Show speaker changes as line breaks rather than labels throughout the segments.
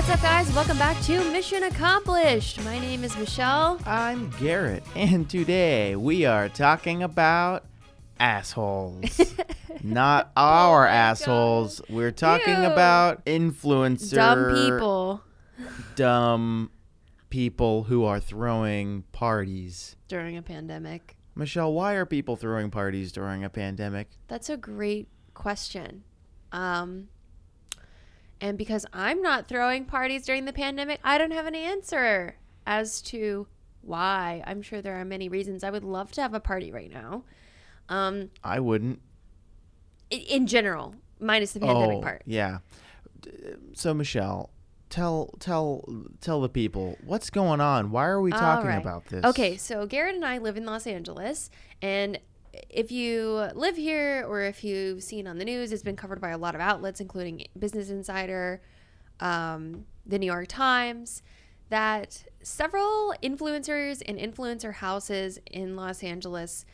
What's up, guys? Welcome back to Mission Accomplished. My name is Michelle.
I'm Garrett, and today we are talking about assholes. Not our
my
assholes. We're talking
Ew.
about influencer
Dumb people
dumb people who are throwing parties.
during a pandemic.
Michelle, why are people throwing parties during a pandemic?
That's a great question. Um, and because I'm not throwing parties during the pandemic, I don't have an answer as to why. I'm sure there are many reasons. I would love to have a party right now. Um,
I wouldn't.
i- in general, minus the pandemic
oh,
part.
yeah. So Michelle, tell tell tell the people what's going on. Why are we talking
right.
about this?
Okay, so Garrett and I live in Los Angeles, and if you live here or if you've seen on the news, it's been covered by a lot of outlets, including Business Insider, um, the New York Times, that several influencers and influencer houses in Los Angeles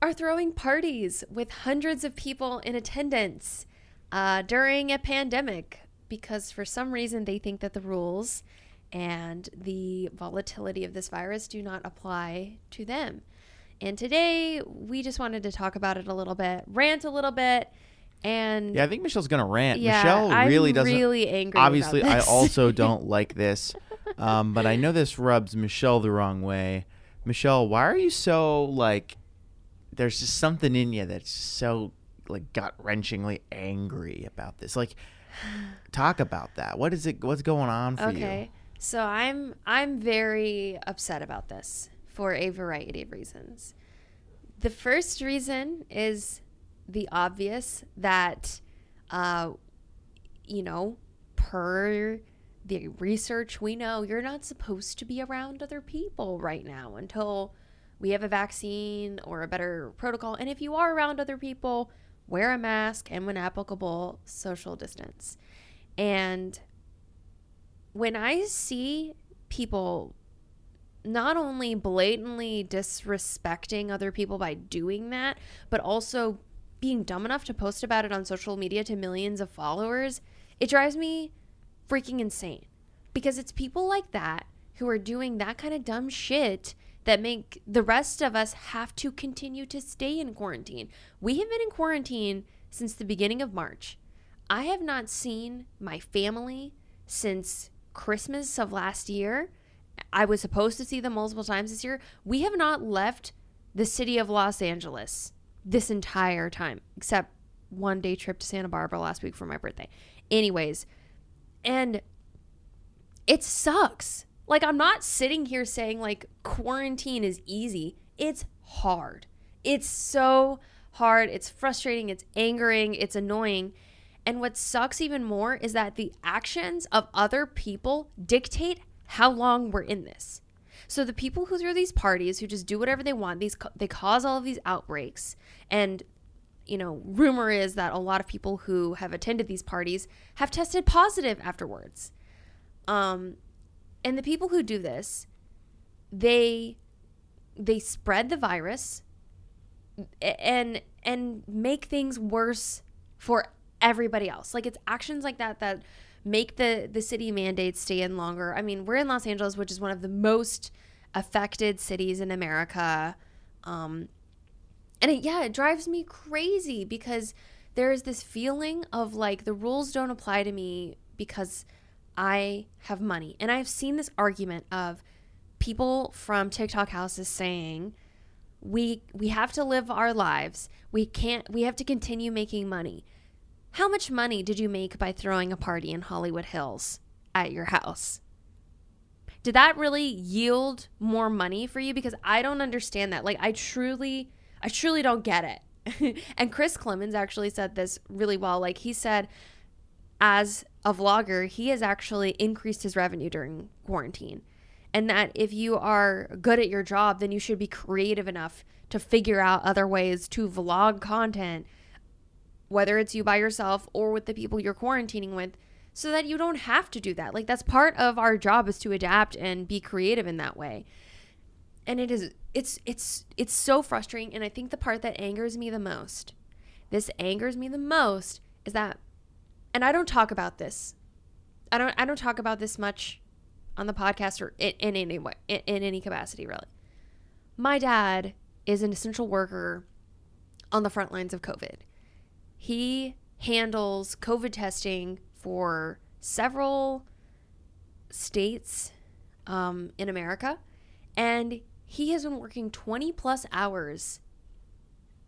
are throwing parties with hundreds of people in attendance uh, during a pandemic because for some reason they think that the rules and the volatility of this virus do not apply to them. And today we just wanted to talk about it a little bit, rant a little bit, and
Yeah, I think Michelle's gonna rant.
yeah,
Michelle
I'm
really doesn't.
really angry. about
obviously, I also don't like this, um, but I know this rubs Michelle the wrong way. Michelle, why are you so like? There's just something in you that's so like gut wrenchingly angry about this. Like, talk about that. What is it? What's going on for you?
Okay. So I'm I'm very upset about this for a variety of reasons. The first reason is the obvious that uh you know, per the research we know you're not supposed to be around other people right now until we have a vaccine or a better protocol. And if you are around other people, wear a mask and when applicable, social distance. And when I see people not only blatantly disrespecting other people by doing that, but also being dumb enough to post about it on social media to millions of followers, it drives me freaking insane. Because it's people like that who are doing that kind of dumb shit that make the rest of us have to continue to stay in quarantine. We have been in quarantine since the beginning of March. I have not seen my family since Christmas of last year. I was supposed to see them multiple times this year. We have not left the city of Los Angeles this entire time, except one day trip to Santa Barbara last week for my birthday. Anyways, and it sucks. Like, I'm not sitting here saying like quarantine is easy. It's hard. It's so hard. It's frustrating. It's angering. It's annoying. And what sucks even more is that the actions of other people dictate how long we're in this. So the people who throw these parties, who just do whatever they want, these they cause all of these outbreaks. And you know, rumor is that a lot of people who have attended these parties have tested positive afterwards. Um, and the people who do this, they they spread the virus and and make things worse for everybody else. Like it's actions like that that make the the city mandates stay in longer. I mean, we're in Los Angeles, which is one of the most affected cities in America. Um, and it, yeah, it drives me crazy because there is this feeling of like the rules don't apply to me because I have money. And I've seen this argument of people from TikTok houses saying we we have to live our lives. We can't we have to continue making money. How much money did you make by throwing a party in Hollywood Hills at your house? Did that really yield more money for you because I don't understand that. Like I truly I truly don't get it. and Chris Klemens actually said this really well. Like he said as a vlogger, he has actually increased his revenue during quarantine. And that if you are good at your job, then you should be creative enough to figure out other ways to vlog content, whether it's you by yourself or with the people you're quarantining with, so that you don't have to do that. Like that's part of our job is to adapt and be creative in that way. And it is it's it's it's so frustrating and I think the part that angers me the most. This angers me the most is that and I don't talk about this I don't I don't talk about this much on the podcast or in, in any way in, in any capacity really. My dad is an essential worker on the front lines of COVID. He handles COVID testing for several states um, in America, and he has been working 20 plus hours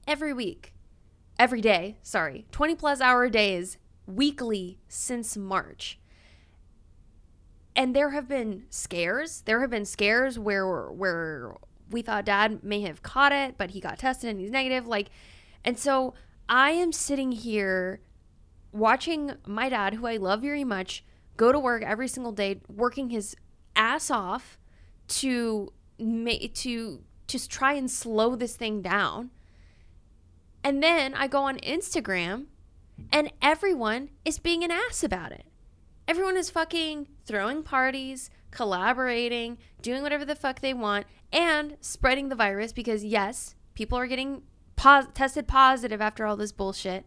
every week, every day, sorry, 20 plus hour days weekly since March. And there have been scares. There have been scares where where we thought dad may have caught it, but he got tested and he's negative. Like, and so I am sitting here watching my dad, who I love very much, go to work every single day, working his ass off to make to just try and slow this thing down. And then I go on Instagram and everyone is being an ass about it. Everyone is fucking throwing parties, collaborating, doing whatever the fuck they want, and spreading the virus because, yes, people are getting pos- tested positive after all this bullshit.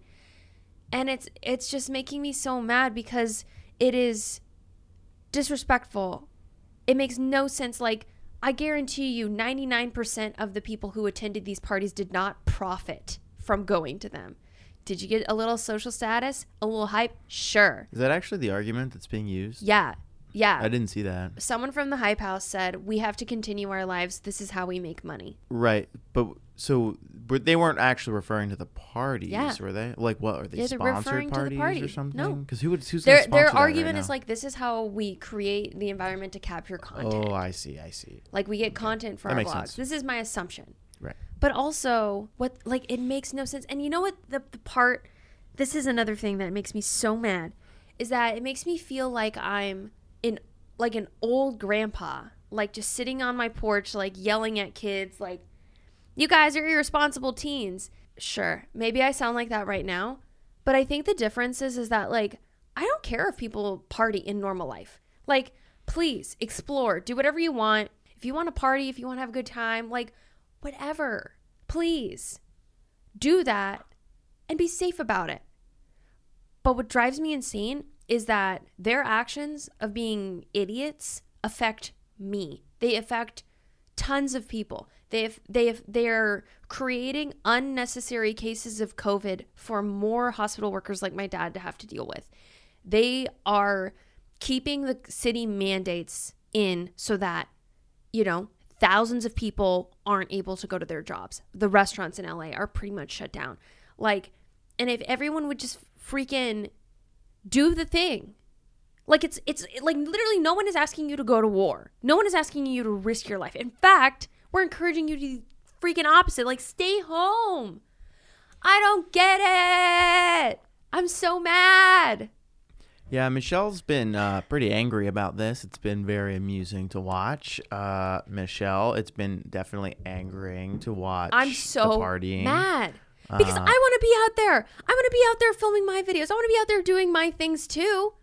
And it's it's just making me so mad because it is disrespectful. It makes no sense. Like, I guarantee you, 99% of the people who attended these parties did not profit from going to them. Did you get a little social status, a little hype? Sure.
Is that actually the argument that's being used?
Yeah. Yeah.
I didn't see that.
Someone from the Hype House said, We have to continue our lives. This is how we make money.
Right, but so but they weren't actually referring to the parties,
Yeah.
were they? Like what are they
Yeah,
sponsored
referring to the
parties
party.
or something?
No.
because who would who's
Their, their
that right
argument is like, This is how we create the environment to capture content.
Oh, I see, I see.
Like we get content for
That
our blogs.
sense.
This is my assumption.
Right.
But also, what like it makes no sense. And you know what the, the part this is another thing that makes me so mad is that it makes me feel like I'm in like an old grandpa, like just sitting on my porch like yelling at kids like you guys are irresponsible teens. Sure, maybe I sound like that right now, but I think the difference is is that like I don't care if people party in normal life. Like please explore, do whatever you want. If you want to party, if you want to have a good time, like whatever. Please do that and be safe about it. But what drives me insane is that their actions of being idiots affect me. They affect tons of people. They have, they have, they're creating unnecessary cases of COVID for more hospital workers like my dad to have to deal with. They are keeping the city mandates in so that you know, thousands of people aren't able to go to their jobs. The restaurants in LA are pretty much shut down. Like, and if everyone would just freaking do the thing. Like it's it's like literally no one is asking you to go to war. No one is asking you to risk your life. In fact, we're encouraging you to do freaking opposite. Like stay home. I don't get it. I'm so mad.
Yeah, Michelle's been uh, pretty angry about this. It's been very amusing to watch. Uh, Michelle, it's been definitely angering to watch.
I'm so
partying.
mad because
Uh,
I want to be out there. I want to be out there filming my videos. I want to be out there doing my things too.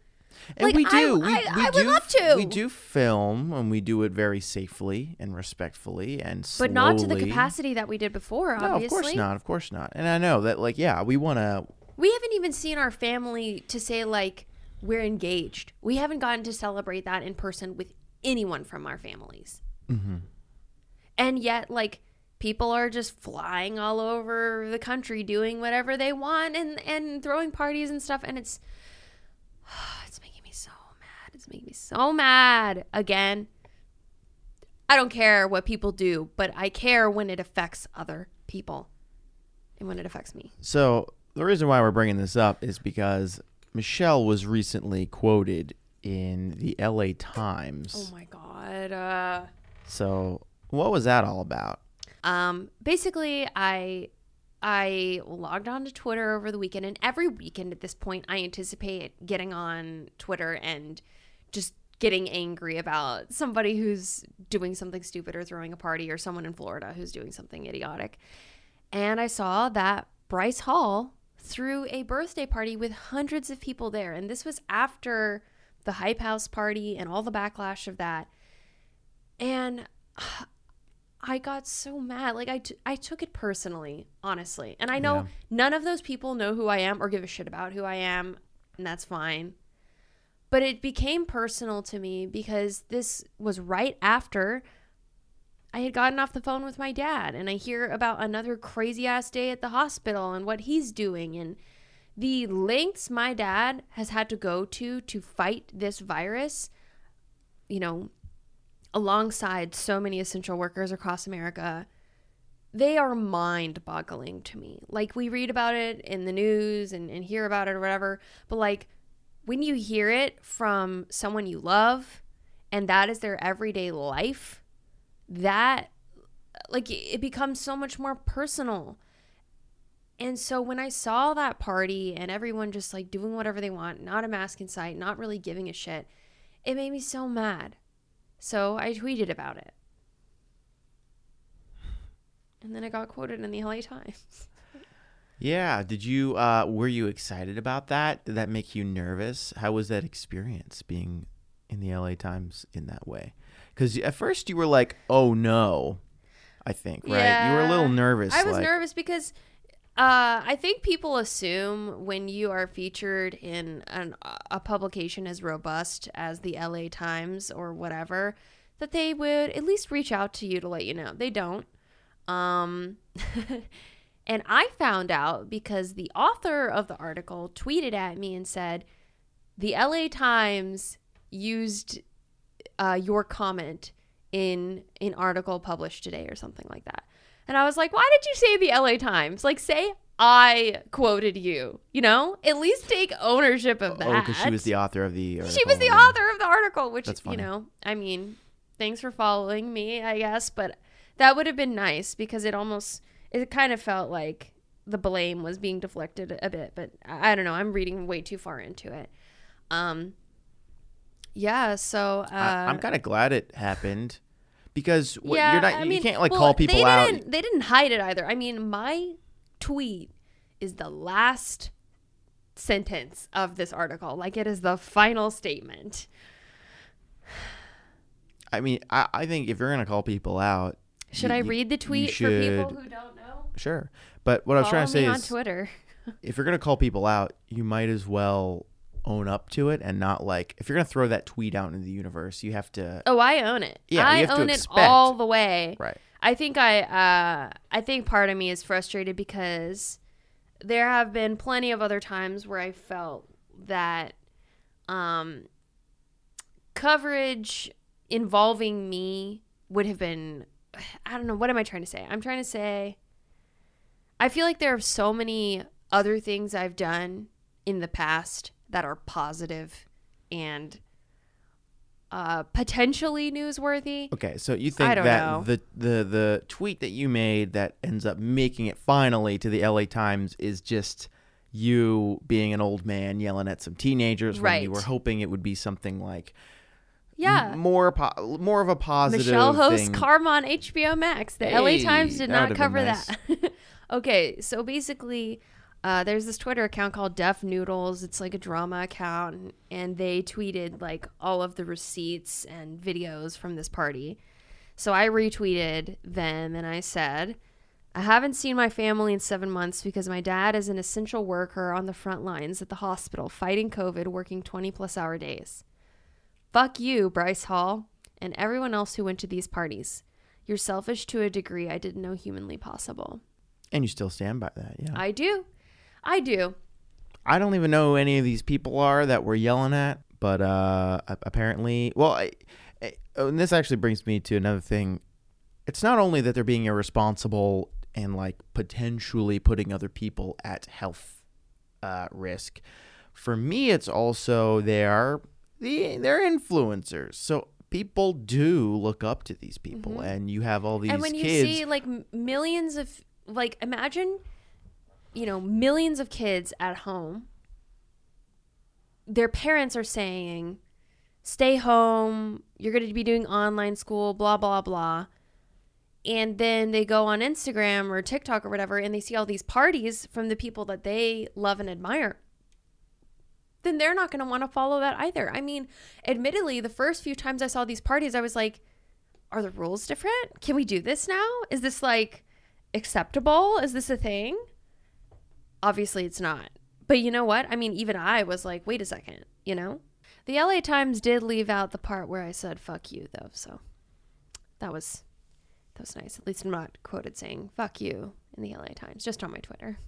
And
Like,
we
I-
do. we,
I-
we
I would
do,
love to.
We do film, and we do it very safely and respectfully and slowly.
But not to the capacity that we did before,
No,
obviously.
of course not. Of course not. And I know that, like, yeah, we want to.
We haven't even seen our family to say, like, we're engaged. We haven't gotten to celebrate that in person with anyone from our families.
Mm-hmm.
And yet, like, people are just flying all over the country doing whatever they want and, and throwing parties and stuff. And it's, it's making me so mad. It's making me so mad. Again, I don't care what people do, but I care when it affects other people and when it affects me.
So the reason why we're bringing this up is because Michelle was recently quoted in the L.A. Times.
Oh my god. Uh,
So what was that all about?
um, basically, I I logged on to Twitter over the weekend, and every weekend at this point, I anticipate getting on Twitter and just getting angry about somebody who's doing something stupid or throwing a party, or someone in Florida who's doing something idiotic. And I saw that Bryce Hall threw a birthday party with hundreds of people there, and this was after the Hype House party and all the backlash of that. And I got so mad. Like I, t- I took it personally, honestly. And I know
Yeah.
none of those people know who I am or give a shit about who I am, and that's fine. But it became personal to me because this was right after I had gotten off the phone with my dad and I hear about another crazy ass day at the hospital and what he's doing and the lengths my dad has had to go to to fight this virus, you know, alongside so many essential workers across America, they are mind boggling to me. Like, we read about it in the news and, and hear about it or whatever, but like, when you hear it from someone you love and that is their everyday life, that like it becomes so much more personal. And so when I saw that party and everyone just like doing whatever they want, not a mask in sight, not really giving a shit, it made me so mad. So I tweeted about it. And then I got quoted in the LA Times.
Yeah. Did you uh were you excited about that? Did that make you nervous? How was that experience being in the LA Times in that way? Cuz at first you were like, "Oh no." I think, right? You were a little nervous
I was
like,
nervous because uh, I think people assume when you are featured in an, a publication as robust as the LA Times or whatever, that they would at least reach out to you to let you know. They don't. Um, and I found out because the author of the article tweeted at me and said, the LA Times used uh, your comment in an article published today or something like that. And I was like, why did you say the LA Times? Like, say I quoted you, you know? At least take ownership of that.
Oh, because she was the author of the.
She was
article,
the
yeah.
author of the article, which, you know, I mean, thanks for following me, I guess. But that would have been nice because it almost, it kind of felt like the blame was being deflected a bit. But I I don't know. I'm reading way too far into it. Um, yeah, so. Uh,
I, I'm kind of glad it happened because what,
yeah,
you're not.
I
you can't like
well,
call people
they
out.
Didn't, they didn't hide it either. I mean, my tweet is the last sentence of this article. Like it is the final statement.
I mean, I, I think if you're gonna call people out,
Should
you-
I read the tweet for people who don't know?
Sure, but what I was trying to say
me on
is,
Twitter.
if you're gonna call people out, you might as well own up to it and not like if you're gonna throw that tweet out into the universe, you have to.
Oh, I own it.
Yeah,
I
you have to
own it
expect-
all the way.
Right.
I think I uh I think part of me is frustrated because there have been plenty of other times where I felt that um coverage involving me would have been I don't know what am I trying to say? I'm trying to say I feel like there are so many other things I've done in the past that are positive and uh potentially newsworthy.
Okay, so you think that
know.
the the the tweet that you made that ends up making it finally to the LA Times is just you being an old man yelling at some teenagers when you were hoping it would be something like
Yeah.
more po- more of a positive
Michelle hosts
thing.
Karma on HBO Max. The LA Times did not cover
been
that. okay, so basically, uh, there's this Twitter account called Def Noodles. It's like a drama account, and they tweeted like all of the receipts and videos from this party. So I retweeted them and I said, I haven't seen my family in seven months because my dad is an essential worker on the front lines at the hospital fighting COVID, working 20 plus hour days. Fuck you, Bryce Hall, and everyone else who went to these parties. You're selfish to a degree I didn't know humanly possible.
And you still stand by that. Yeah.
I do. I do.
I don't even know who any of these people are that we're yelling at, but uh, apparently, well, I, I, oh, and this actually brings me to another thing. It's not only that they're being irresponsible and like potentially putting other people at health uh, risk. For me, it's also they are the they're influencers, so people do look up to these people, and you have all these
and when you
kids.
see like millions of like imagine you know millions of kids at home their parents are saying stay home you're going to be doing online school blah blah blah and then they go on Instagram or TikTok or whatever and they see all these parties from the people that they love and admire then they're not going to want to follow that either. I mean, admittedly, the first few times I saw these parties, I was like, are the rules different? Can we do this now? Is this like acceptable? Is this a thing? Obviously, it's not. But you know what? I mean, even I was like, wait a second, you know? The LA Times did leave out the part where I said "fuck you," though, so that was that was nice. At least I'm not quoted saying "fuck you" in the LA Times, just on my Twitter.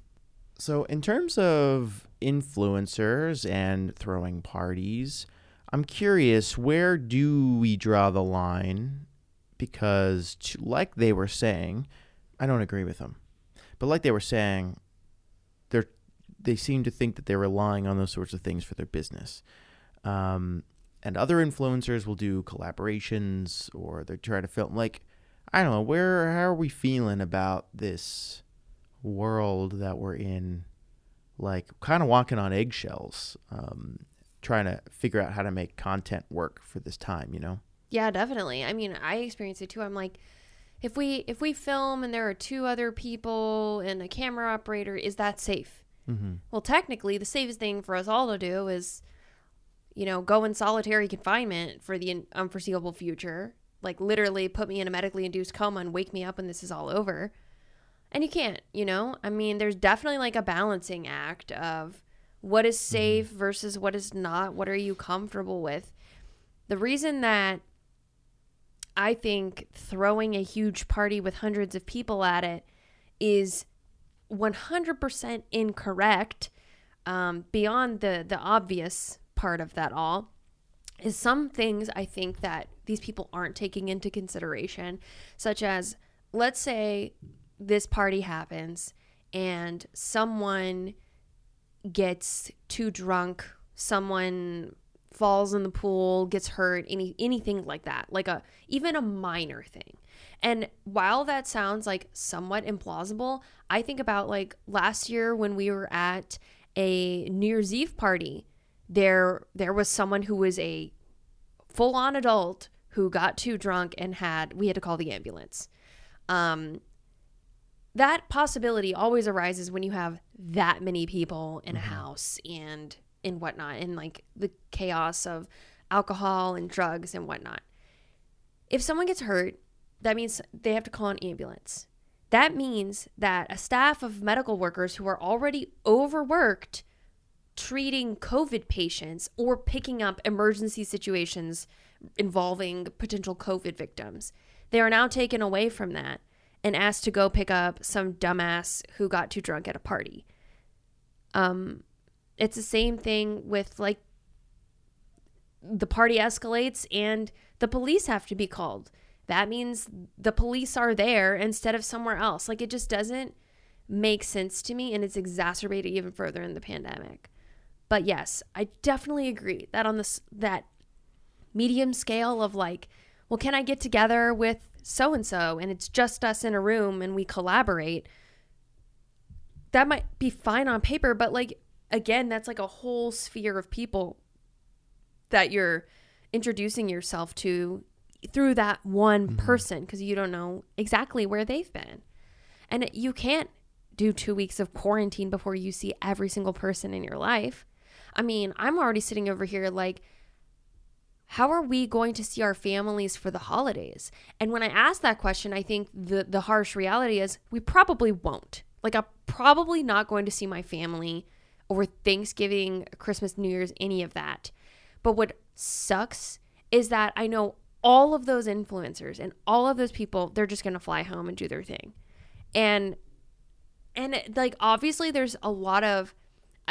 So, in terms of influencers and throwing parties, I'm curious where do we draw the line? Because, to, like they were saying, I don't agree with them, but like they were saying, they're they seem to think that they're relying on those sorts of things for their business. Um, and other influencers will do collaborations or they try to film like I don't know where how are we feeling about this world that we're in like kind of walking on eggshells um, trying to figure out how to make content work for this time you know
Yeah, definitely. I mean, I experience it too. I'm like, if we if we film and there are two other people and a camera operator, is that safe?
mm-hmm.
Well, technically, the safest thing for us all to do is, you know, go in solitary confinement for the unforeseeable future. Like, literally put me in a medically induced coma and wake me up when this is all over. And you can't, you know? I mean, there's definitely like a balancing act of what is safe versus what is not. What are you comfortable with? The reason that I think throwing a huge party with hundreds of people at it is 100% incorrect um, beyond the the obvious part of that all. Is some things I think that these people aren't taking into consideration such as let's say this party happens and someone gets too drunk someone falls in the pool gets hurt any anything like that like a even a minor thing and while that sounds like somewhat implausible, I think about like last year when we were at a New Year's Eve party. There there was someone who was a full-on adult who got too drunk and had we had to call the ambulance. Um that possibility always arises when you have that many people in a house and and whatnot and like the chaos of alcohol and drugs and whatnot. If someone gets hurt, that means they have to call an ambulance. That means that a staff of medical workers who are already overworked treating COVID patients or picking up emergency situations involving potential COVID victims, they are now taken away from that and asked to go pick up some dumbass who got too drunk at a party. Um, it's the same thing with like the party escalates and the police have to be called that means the police are there instead of somewhere else. Like it just doesn't make sense to me and it's exacerbated even further in the pandemic. But yes, I definitely agree that on this that medium scale of like, well, can I get together with so and so and it's just us in a room and we collaborate? That might be fine on paper, but like again, that's like a whole sphere of people that you're introducing yourself to through that one mm-hmm. person because you don't know exactly where they've been. And you can't do two weeks of quarantine before you see every single person in your life. I mean, I'm already sitting over here like, how are we going to see our families for the holidays? And when I ask that question, I think the the harsh reality is we probably won't. Like I'm probably not going to see my family over Thanksgiving, Christmas, New Year's, any of that. But what sucks is that I know all of those influencers and all of those people they're just going to fly home and do their thing. And and it, like obviously there's a lot of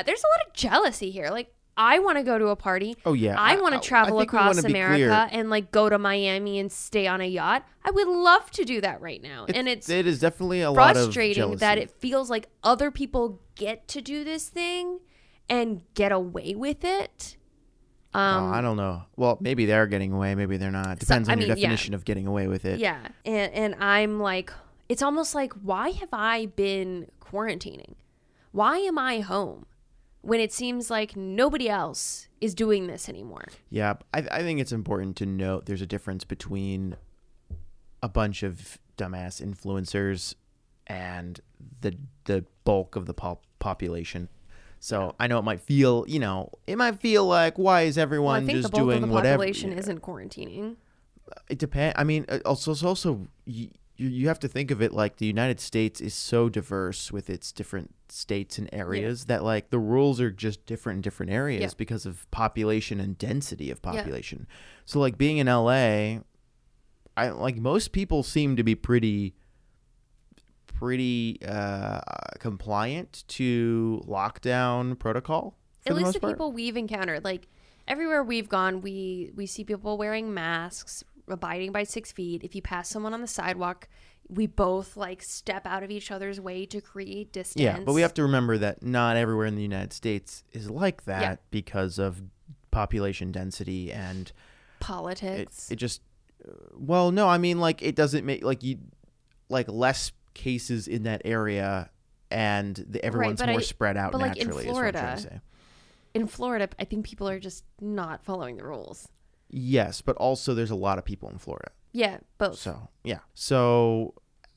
there's a lot of jealousy here. Like i want to go to a party.
Oh yeah.
I, want to travel across america and like go to miami and stay on a yacht. I would love to do that right now. And it's
it is definitely a lot of
frustrating that it feels like other people get to do this thing and get away with it um
oh, I don't know. Well, maybe they're getting away. Maybe they're not.
So-
Depends
I
on your
mean, yeah.
definition of getting away with it.
Yeah. And and I'm like it's almost like why have I been quarantining? Why am I home when it seems like nobody else is doing this anymore?
Yeah, I, I think it's important to note there's a difference between a bunch of dumbass influencers and the the bulk of the pop- population. So I know it might feel, you know, it might feel like why is
Well,
everyone
the
just doing whatever?
population isn't quarantining.
It depends. I mean, also it's also you, you have to think of it like the United States is so diverse with its different states and areas that like the rules are just different in different areas
Yeah.
because of population and density of
Yeah.
population. So like being in LA, I like most people seem to be pretty pretty uh, compliant to lockdown protocol
At least the people we've encountered, like everywhere we've gone, we we see people wearing masks, abiding by six feet. If you pass someone on the sidewalk, we both like step out of each other's way to create distance.
Yeah, but we have to remember that not everywhere in the United States is like that
Yeah.
because of population density and
politics.
it just uh, well no i mean like it doesn't make like you like less cases in that area and the, everyone's
but
more
I-
spread out
but, like, in
naturally is what I'm trying to
Florida- in Florida, I think people are just not following the rules.
yes but also there's a lot of people in florida
Yeah, both.
so yeah so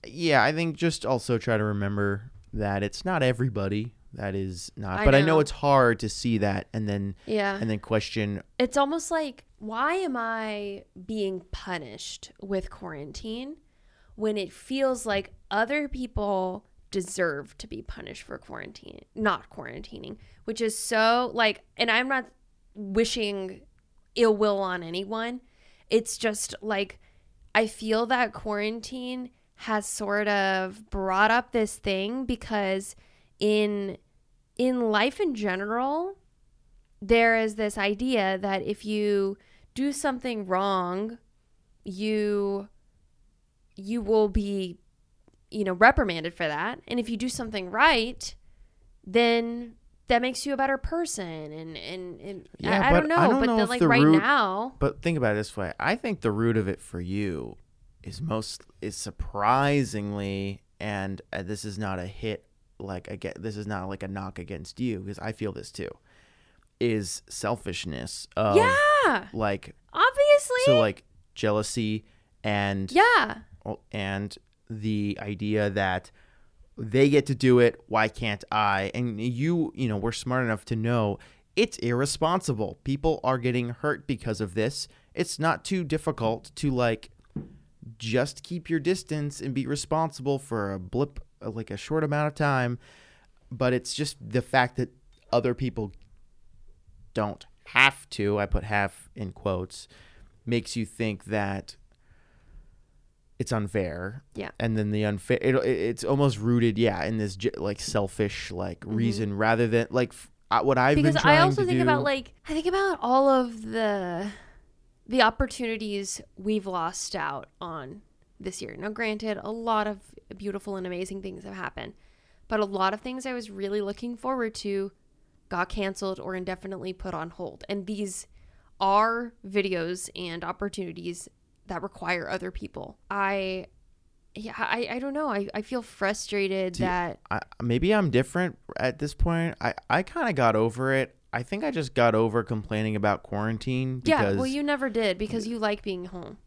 yeah i think just also try to remember that it's not everybody that is not
I
but i know
know.
it's hard to see that and then
yeah.
and then question
it's almost like why am i being punished with quarantine when it feels like other people deserve to be punished for quarantine not quarantining which is so like and i'm not wishing ill will on anyone. It's just like i feel that quarantine has sort of brought up this thing because in in life in general there is this idea that if you do something wrong, you you will be you know reprimanded for that, and if you do something right, then that makes you a better person. And and, and
Yeah,
I, I don't know,
I don't
but
know
then,
if
like
the
right
root-
now,
But think about it this way. I think the root of it for you is most is surprisingly, and uh, this is not a hit. Like I get this is not like a knock against you because I feel this too. Is selfishness of
yeah,
like
obviously,
so like jealousy and
yeah,
and the idea that they get to do it why can't i? And you you know we're smart enough to know it's irresponsible. People are getting hurt because of this. It's not too difficult to like just keep your distance and be responsible for a blip like a short amount of time but it's just the fact that other people don't have to i put half in quotes makes you think that it's unfair
Yeah.
and then the unfair it, it- it's almost rooted yeah in this like selfish like reason rather than like f- uh, what i've
Mm-hmm. because
been trying
I also think
do
about like I think about all of the the opportunities we've lost out on this year. Now, granted, a lot of beautiful and amazing things have happened, but a lot of things I was really looking forward to got canceled or indefinitely put on hold. And these are videos and opportunities that require other people. I yeah, I, I don't know. I, I feel frustrated that
I, maybe i'm different at this point i i kind of got over it i think i just got over complaining about quarantine because
yeah, well you never did because you like being home.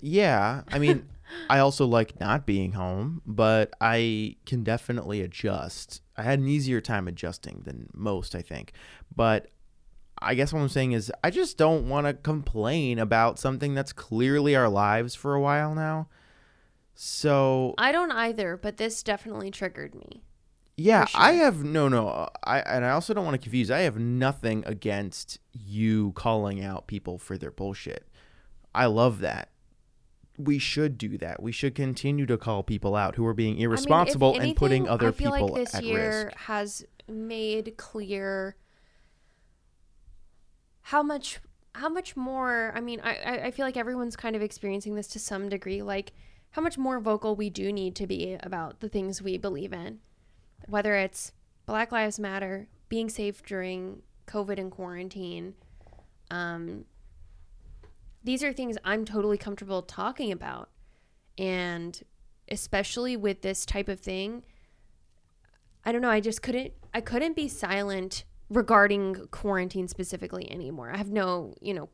Yeah, I mean, I also like not being home, but I can definitely adjust. I had an easier time adjusting than most, I think. But I guess what I'm saying is I just don't want to complain about something that's clearly our lives for a while now. So,
I don't either, but this definitely triggered me.
yeah,
for
I have no no I and I also don't want to confuse. I have nothing against you calling out people for their bullshit. I love that. We should do that. We should continue to call people out who are being
I mean,
irresponsible and putting
anything,
other
I feel
people
like this
at
year
risk.
has made clear how much how much more I mean, I, I- feel like everyone's kind of experiencing this to some degree, like how much more vocal we do need to be about the things we believe in. Whether it's Black Lives Matter, being safe during COVID and quarantine, um, these are things I'm totally comfortable talking about. And especially with this type of thing, I don't know, I just couldn't I couldn't be silent regarding quarantine specifically anymore. I have no, you know,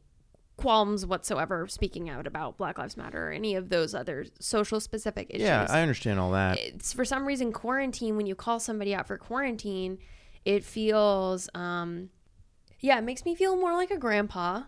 qualms whatsoever speaking out about Black Lives Matter or any of those other social specific issues
Yeah, I understand all that.
it's for some reason quarantine when you call somebody out for quarantine it feels um yeah it makes me feel more like a grandpa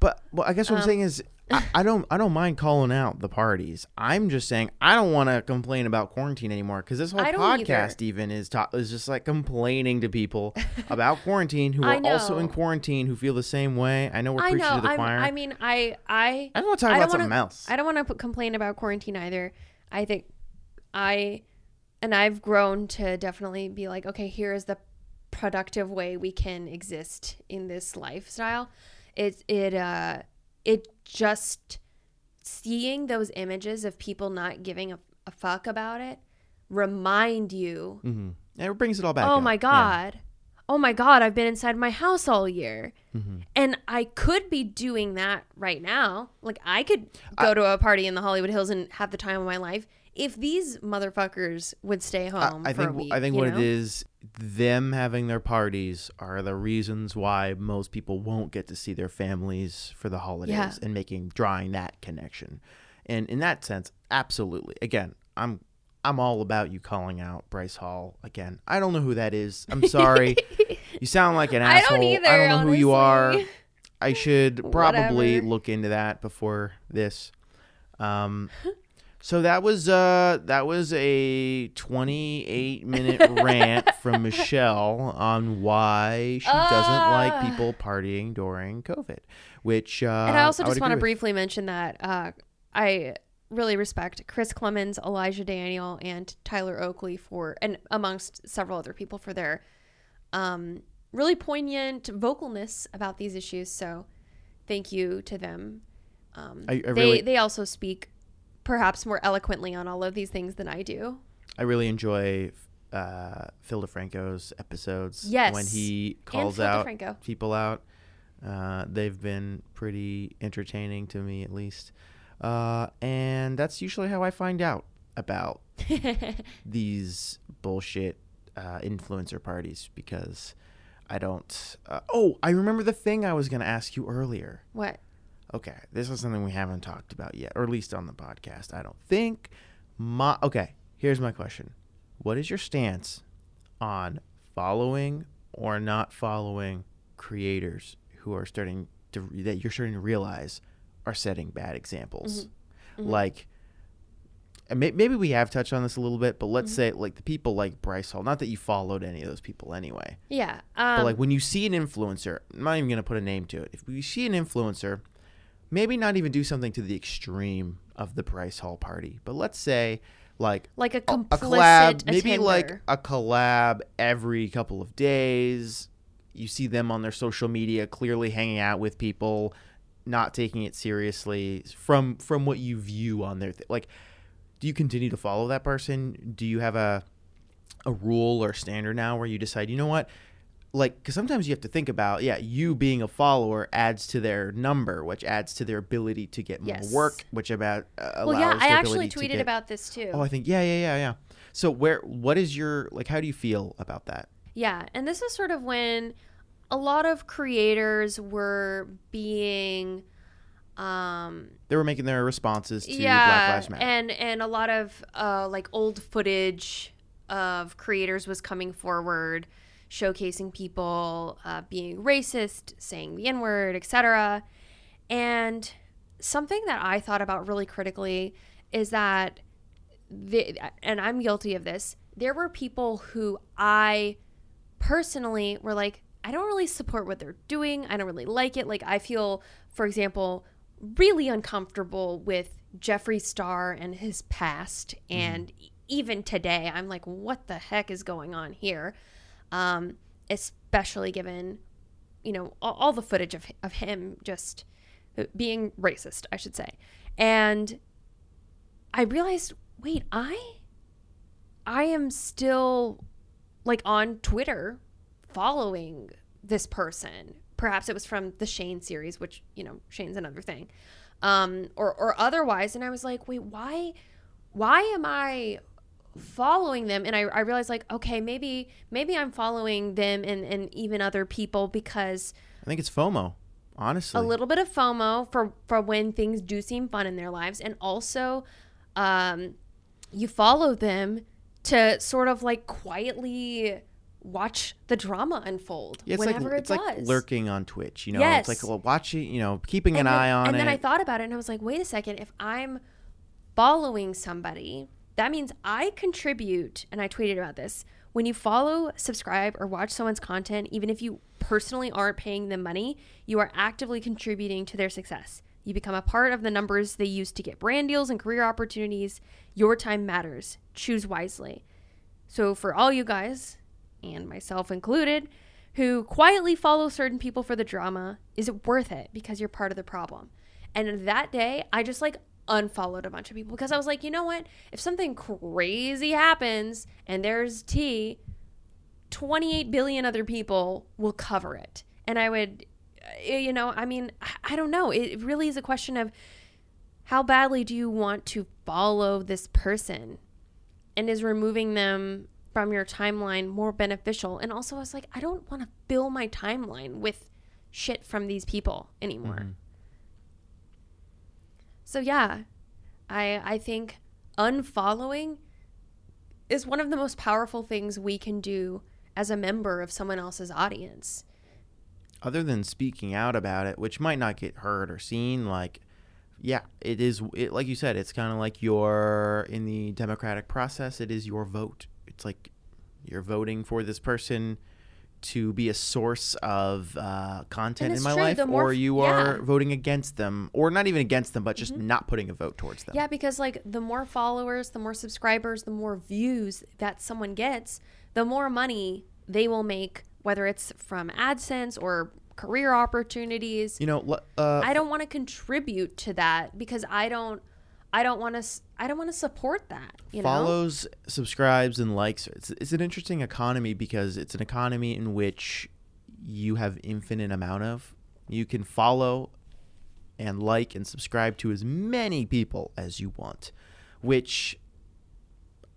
But well, I guess what I'm
Um,
saying is I, I don't I don't mind calling out the parties. I'm just saying I don't want to complain about quarantine anymore because this whole podcast
either.
even is ta- is just like complaining to people about quarantine who are also in quarantine who feel the same way. I know we're
I
preaching
know.
to the
I'm,
choir.
I mean, I I
I don't want to talk about
don't
something else.
I don't want to complain about quarantine either. I think I and I've grown to definitely be like, okay, here is the productive way we can exist in this lifestyle. It it uh it just seeing those images of people not giving a, a fuck about it remind you
hmm It brings it all back.
oh
up.
my
Yeah.
god oh my god i've been inside my house all year
Mhm.
and i could be doing that right now like i could go to a party in the hollywood hills and have the time of my life if these motherfuckers would stay home
I
for
think
week
I think what
know?
it is, them having their parties are the reasons why most people won't get to see their families for the holidays
Yeah.
and making drawing that connection. And in that sense, absolutely. Again, I'm I'm all about you calling out Bryce Hall again. I don't know who that is. I'm sorry. you sound like an asshole.
I don't either,
I don't know who you are. I should probably
Whatever.
look into that before this. Um, so that was uh that was a 28 minute rant from Michelle on why she doesn't like
Ah.
people partying during COVID, which uh,
and i also just want to briefly mention that uh, i really respect chris klemens elijah daniel and tyler oakley for and amongst several other people for their um, really poignant vocalness about these issues. So thank you to them. Um,
I- I
they, they also speak perhaps more eloquently on all of these things than i do
I really enjoy uh, Phil DeFranco's episodes.
Yes.
when he calls out
DeFranco.
people out. Uh, they've been pretty entertaining to me, at least. Uh, and that's usually how I find out about these bullshit uh, influencer parties because I don't. Uh, oh, I remember the thing I was going to ask you earlier.
what
Okay, this is something we haven't talked about yet, or at least on the podcast. I don't think. My okay, here's my question: What is your stance on following or not following creators who are starting to that you're starting to realize are setting bad examples?
Mm-hmm.
Like, and may- maybe we have touched on this a little bit, but
Mm-hmm.
let's say like the people like Bryce Hall. Not that you followed any of those people anyway.
yeah um,
But like when you see an influencer, I'm not even gonna put a name to it. If we see an influencer, maybe not even do something to the extreme of the Bryce Hall party, but let's say like
like a
a collab, maybe like a collab every couple of days. You see them on their social media, clearly hanging out with people, not taking it seriously from from what you view on their th- like. Do you continue to follow that person? Do you have a a rule or standard now where you decide, you know what? Like, because sometimes you have to think about, yeah, you being a follower adds to their number, which adds to their ability to get more
Yes.
work, which about uh, allows
well yeah i actually tweeted
get-
about this too
Oh, I think yeah, yeah, yeah, yeah. So where what is your like how do you feel about that?
Yeah, and this is sort of when a lot of creators were being um
They were making their responses to Black
yeah,
Lives Matter.
and and a lot of uh like old footage of creators was coming forward showcasing people uh, being racist, saying the N-word, etc. And something that I thought about really critically is that the, and I'm guilty of this. There were people who I personally were like, I don't really support what they're doing. I don't really like it. Like, I feel, for example, really uncomfortable with Jeffree Star and his past. And even today, I'm like, what the heck is going on here? Um, especially given, you know, all, all the footage of, of him just being racist, I should say. And I realized, wait, I I am still like on Twitter following this person. Perhaps it was from the Shane series, which, you know, Shane's another thing. Um or or otherwise and I was like, "Wait, why why am I following them?" And I I realized like, okay, maybe maybe I'm following them and and even other people because
I think it's FOMO, honestly.
a little bit of FOMO for for when things do seem fun in their lives, and also, um, you follow them to sort of like quietly watch the drama unfold
Yeah, it's
whenever
like
it
it's
does.
like lurking on Twitch. You know,
Yes.
it's like well, watching. You know, keeping an
then,
eye on
and
it.
then I thought about it and I was like, wait a second, if I'm following somebody, that means I contribute, and I tweeted about this. When you follow, subscribe, or watch someone's content, even if you personally aren't paying them money, you are actively contributing to their success. You become a part of the numbers they use to get brand deals and career opportunities. Your time matters. Choose wisely. So, for all you guys, and myself included, who quietly follow certain people for the drama, is it worth it because you're part of the problem? And that day, I just like unfollowed a bunch of people because I was like, you know what? If something crazy happens and there's tea, 28 billion other people will cover it. And I would, uh, you know, I mean, I- I don't know. It really is a question of how badly do you want to follow this person? And is removing them from your timeline more beneficial? And also, I was like, I don't want to fill my timeline with shit from these people anymore. So yeah, I I think unfollowing is one of the most powerful things we can do as a member of someone else's audience.
other than speaking out about it, which might not get heard or seen, like, yeah, it is. It, like you said, it's kind of like your in the democratic process. It is your vote. It's like you're voting for this person to be a source of uh, content in my
true,
life, or
f-
you
yeah.
are voting against them, or not even against them, but just
Mm-hmm.
not putting a vote towards them.
Yeah, because like the more followers, the more subscribers, the more views that someone gets, the more money they will make, whether it's from AdSense or career opportunities.
You know, uh,
I don't want to contribute to that because I don't I don't want to I don't want to support that, you know?
follows, subscribes, and likes. It's, it's an interesting economy because it's an economy in which you have infinite amount of. You can follow and like and subscribe to as many people as you want, which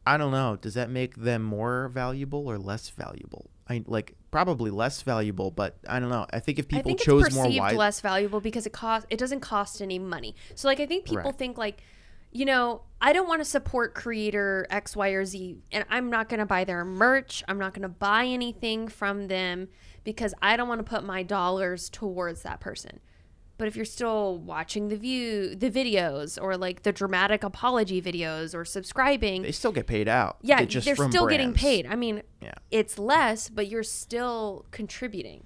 I don't know. Does that make them more valuable or less valuable? I like probably less valuable, but I don't know. I think if people
think
chose
it's
more
perceived less valuable because it cost it doesn't cost any money. So like I think people
Right.
think like, you know, I don't want to support creator X, Y, or Z, and I'm not going to buy their merch. I'm not going to buy anything from them because I don't want to put my dollars towards that person. But if you're still watching the view, the videos, or like the dramatic apology videos, or subscribing,
they still get paid out.
yeah, they're
from
still getting paid. I mean,
Yeah.
it's less, but you're still contributing.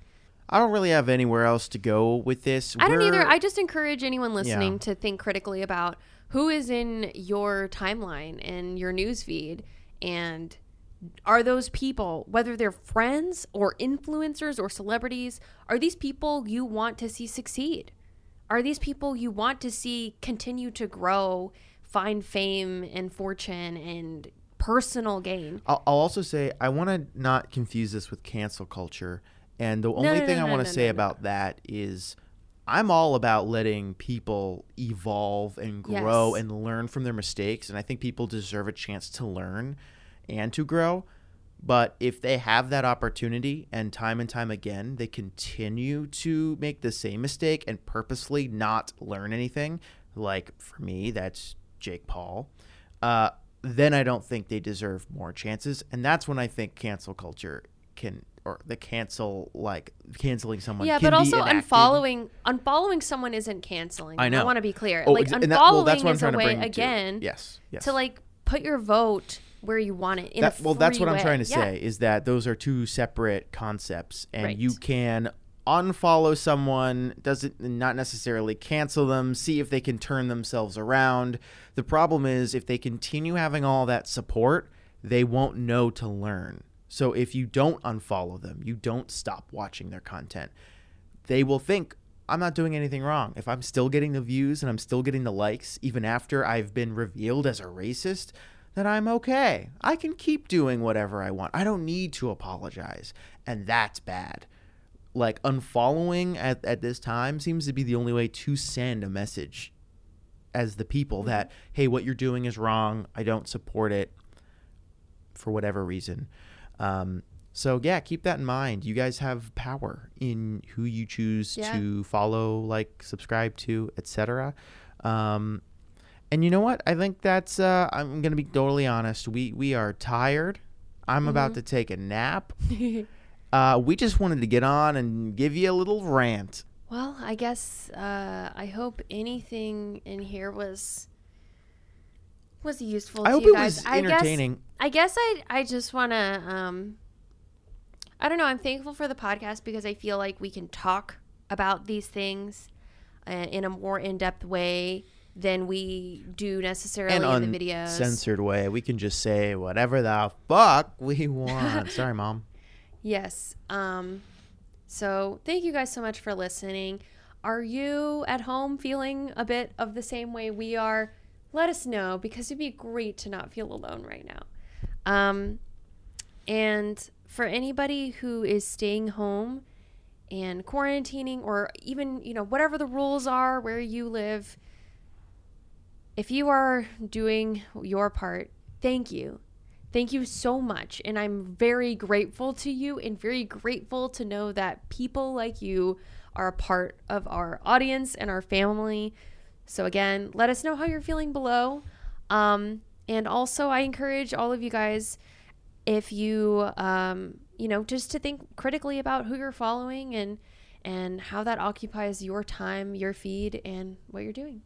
I don't really have anywhere else to go with this.
I don't either. I just encourage anyone listening
Yeah.
to think critically about who is in your timeline and your news feed? And are those people whether they're friends or influencers or celebrities are these people you want to see succeed? Are these people you want to see continue to grow find fame and fortune and personal gain?
I'll, I'll also say I want to not confuse this with cancel culture, and the only
no,
thing
no,
I
no,
want
no,
to say
no, no.
about that is I'm all about letting people evolve and grow
Yes.
and learn from their mistakes, and I think people deserve a chance to learn and to grow. But if they have that opportunity and time and time again they continue to make the same mistake and purposely not learn anything, like for me, that's Jake Paul, uh, then I don't think they deserve more chances. And that's when I think cancel culture can, or the cancel, like canceling someone.
yeah but also unfollowing unfollowing someone isn't canceling
I know.
i want to be clear
Oh,
like unfollowing
that- well, that's what I'm
is a way
bring to.
again
Yes, yes.
to like put your vote where you want it in
that, well that's what i'm trying to
Yeah.
say is that those are two separate concepts and
Right.
you can unfollow someone doesn't not necessarily cancel them see if they can turn themselves around the problem is if they continue having all that support they won't know to learn so if you don't unfollow them you don't stop watching their content they will think I'm not doing anything wrong. If I'm still getting the views and I'm still getting the likes, even after I've been revealed as a racist, then I'm okay. I can keep doing whatever I want. I don't need to apologize. And that's bad. Like unfollowing at, at this time seems to be the only way to send a message as the people mm-hmm. that, hey, what you're doing is wrong. I don't support it for whatever reason. Um, so yeah, keep that in mind. You guys have power in who you choose
Yeah.
to follow, like, subscribe to, etc. Um, and you know what? I think that's. Uh, I'm gonna be totally honest. We we are tired. I'm about
Mm-hmm.
to take a nap. Uh, we just wanted to get on and give you a little rant.
Well, I guess uh, I hope anything in here was was useful.
I hope
you
it
guys.
was
I guess-
entertaining.
I guess I I just want to um I don't know, I'm thankful for the podcast because I feel like we can talk about these things uh, in a more in-depth way than we do necessarily
and
in the videos.
uncensored way. We can just say whatever the fuck we want. Sorry, mom.
Yes. Um so thank you guys so much for listening. Are you at home feeling a bit of the same way we are? Let us know because it'd be great to not feel alone right now. Um and for anybody who is staying home and quarantining or even, you know, whatever the rules are where you live, if you are doing your part, thank you. Thank you so much. And I'm very grateful to you and very grateful to know that people like you are a part of our audience and our family. So, again, let us know how you're feeling below. Um, and also, I encourage all of you guys, if you, um, you know, just to think critically about who you're following and and how that occupies your time, your feed, and what you're doing.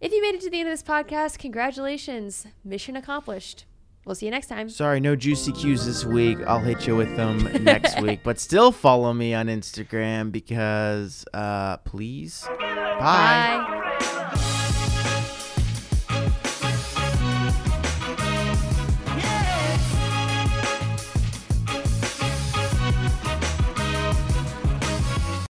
If you made it to the end of this podcast, congratulations. Mission accomplished. We'll see you next time.
Sorry, no juicy cues this week. I'll hit you with them next week. But still follow me on Instagram because, uh, please. Bye.
Bye.